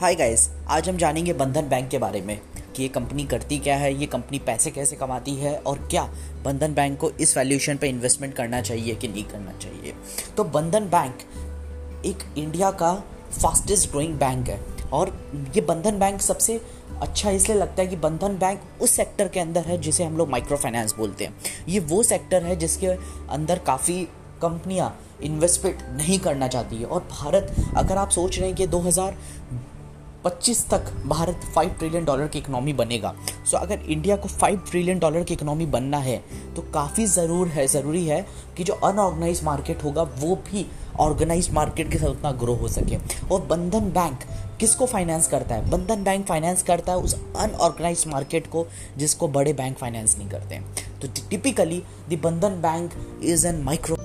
Hi guys आज हम जानेंगे बंधन बैंक के बारे में कि ये कंपनी करती क्या है, ये कंपनी पैसे कैसे कमाती है और क्या बंधन बैंक को इस वैल्यूएशन पे इन्वेस्टमेंट करना चाहिए कि नहीं करना चाहिए। तो बंधन बैंक एक इंडिया का फास्टेस्ट ग्रोइंग बैंक है और ये बंधन बैंक सबसे अच्छा इसलिए लगता है कि बंधन बैंक उस सेक्टर के अंदर है जिसे हम लोग माइक्रो फाइनेंस बोलते हैं। ये वो सेक्टर है जिसके अंदर काफ़ी कंपनियाँ इन्वेस्टमेंट नहीं करना चाहती है। और भारत, अगर आप सोच रहे हैं कि 2025 तक भारत 5 ट्रिलियन डॉलर की इकनॉमी बनेगा। सो so, अगर इंडिया को 5 ट्रिलियन डॉलर की इकनॉमी बनना है तो काफ़ी ज़रूर है ज़रूरी है कि जो अनऑर्गेनाइज मार्केट होगा वो भी ऑर्गेनाइज मार्केट के साथ उतना ग्रो हो सके। और बंधन बैंक किसको फाइनेंस करता है? बंधन बैंक फाइनेंस करता है उस अनऑर्गेनाइज मार्केट को जिसको बड़े बैंक फाइनेंस नहीं करते। हैं तो typically the Bandhan bank is an micro